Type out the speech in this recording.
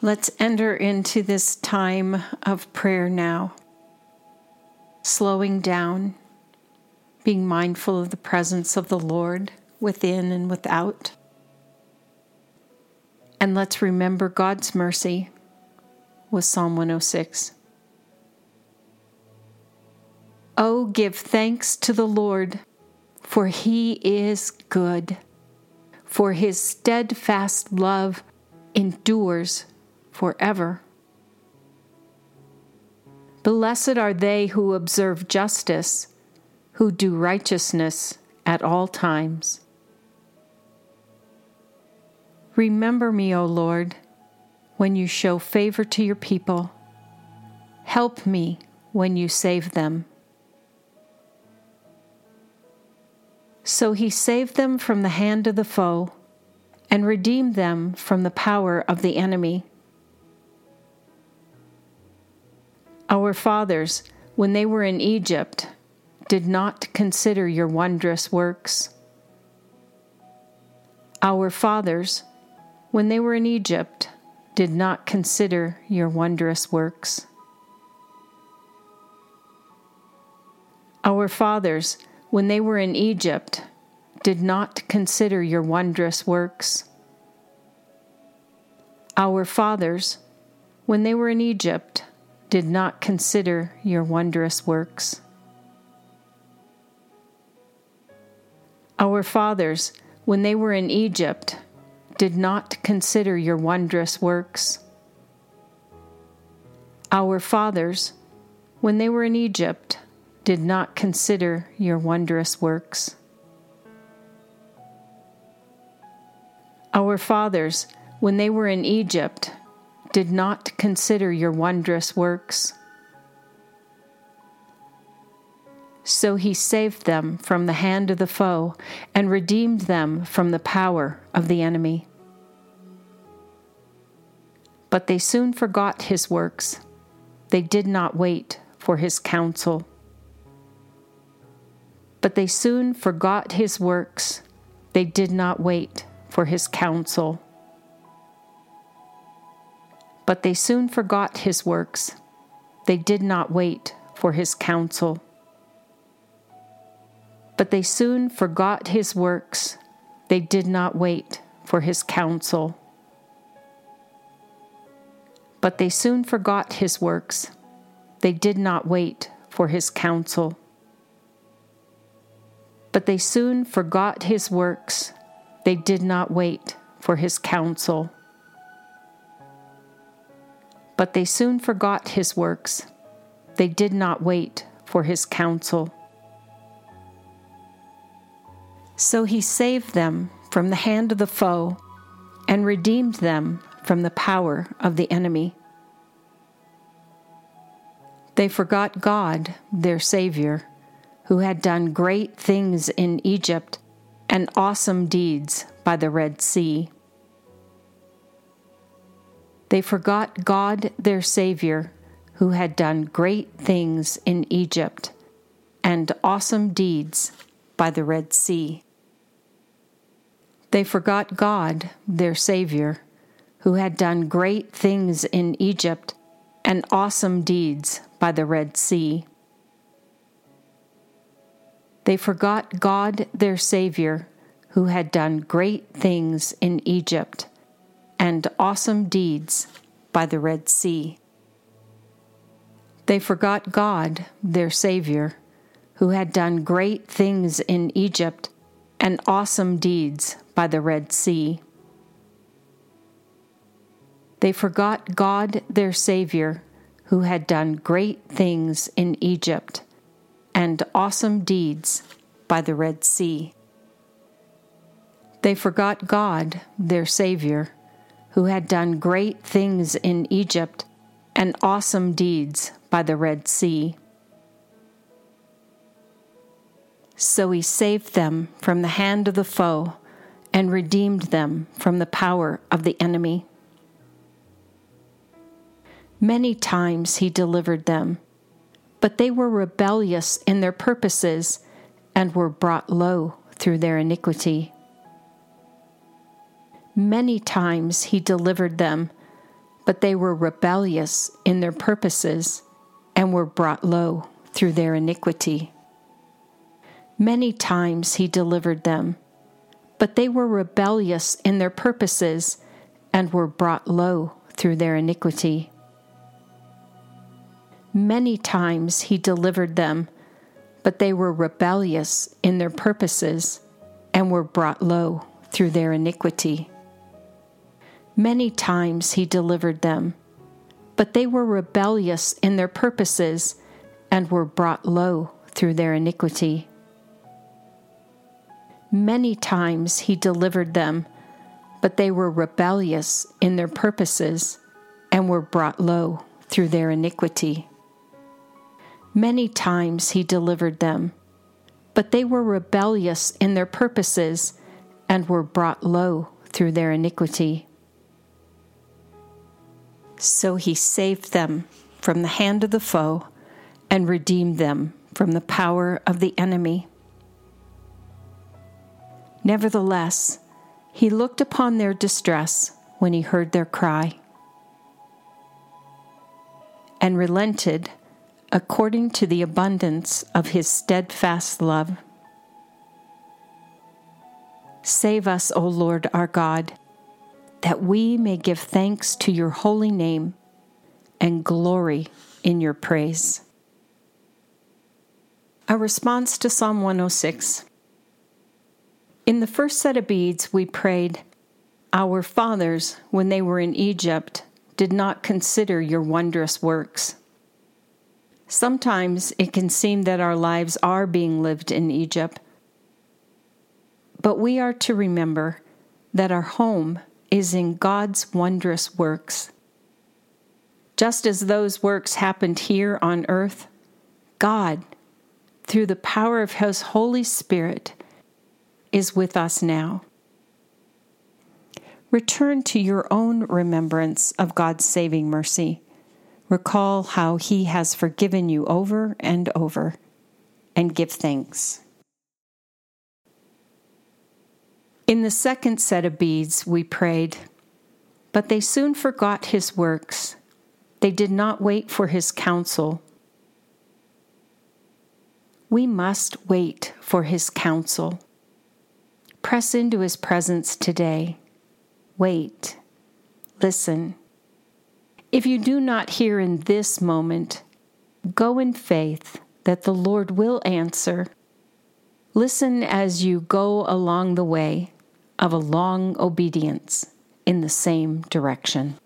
Let's enter into this time of prayer now, slowing down, being mindful of the presence of the Lord within and without. And let's remember God's mercy with Psalm 106. Oh, give thanks to the Lord, for he is good, for his steadfast love endures forever. Blessed are they who observe justice, who do righteousness at all times. Remember me, O Lord, when you show favor to your people. Help me when you save them. So he saved them from the hand of the foe and redeemed them from the power of the enemy. Our fathers, when they were in Egypt, did not consider your wondrous works. Our fathers, when they were in Egypt, did not consider your wondrous works. Our fathers, when they were in Egypt, did not consider your wondrous works. Our fathers, when they were in Egypt, did not consider your wondrous works. Our fathers, when they were in Egypt, did not consider your wondrous works. Our fathers, when they were in Egypt, did not consider your wondrous works. Our fathers, when they were in Egypt, did not consider your wondrous works. So he saved them from the hand of the foe and redeemed them from the power of the enemy. But they soon forgot his works. They did not wait for his counsel. But they soon forgot his works. They did not wait for his counsel but they soon forgot his works. They did not wait for his counsel. But they soon forgot his works. They did not wait for his counsel. But they soon forgot his works. They did not wait for his counsel. But they soon forgot his works. They did not wait for his counsel. But they soon forgot his works. They did not wait for his counsel. So he saved them from the hand of the foe and redeemed them from the power of the enemy. They forgot God, their Savior, who had done great things in Egypt and awesome deeds by the Red Sea. They forgot God, their Savior, who had done great things in Egypt and awesome deeds by the Red Sea. They forgot God, their Savior, who had done great things in Egypt and awesome deeds by the Red Sea. They forgot God, their Savior, who had done great things in Egypt and awesome deeds by the Red Sea. They forgot God, their Savior, who had done great things in Egypt and awesome deeds by the Red Sea. They forgot God, their Savior, who had done great things in Egypt and awesome deeds by the Red Sea. They forgot God, their Savior, who had done great things in Egypt and awesome deeds by the Red Sea. So he saved them from the hand of the foe and redeemed them from the power of the enemy. Many times he delivered them, but they were rebellious in their purposes and were brought low through their iniquity. Many times he delivered them, but they were rebellious in their purposes and were brought low through their iniquity. Many times he delivered them, but they were rebellious in their purposes and were brought low through their iniquity. Many times he delivered them, but they were rebellious in their purposes and were brought low through their iniquity. Many times he delivered them, but they were rebellious in their purposes and were brought low through their iniquity. Many times he delivered them, but they were rebellious in their purposes and were brought low through their iniquity. Many times he delivered them, but they were rebellious in their purposes and were brought low through their iniquity. So he saved them from the hand of the foe and redeemed them from the power of the enemy. Nevertheless, he looked upon their distress when he heard their cry and relented according to the abundance of his steadfast love. Save us, O Lord our God, that we may give thanks to your holy name and glory in your praise. A response to Psalm 106. In the first set of beads, we prayed, Our fathers, when they were in Egypt, did not consider your wondrous works. Sometimes it can seem that our lives are being lived in Egypt, but we are to remember that our home is in God's wondrous works. Just as those works happened here on earth, God, through the power of His Holy Spirit, is with us now. Return to your own remembrance of God's saving mercy. Recall how He has forgiven you over and over, and give thanks. In the second set of beads, we prayed, but they soon forgot His works. They did not wait for His counsel. We must wait for His counsel. Press into His presence today. Wait. Listen. If you do not hear in this moment, go in faith that the Lord will answer. Listen as you go along the way of a long obedience in the same direction.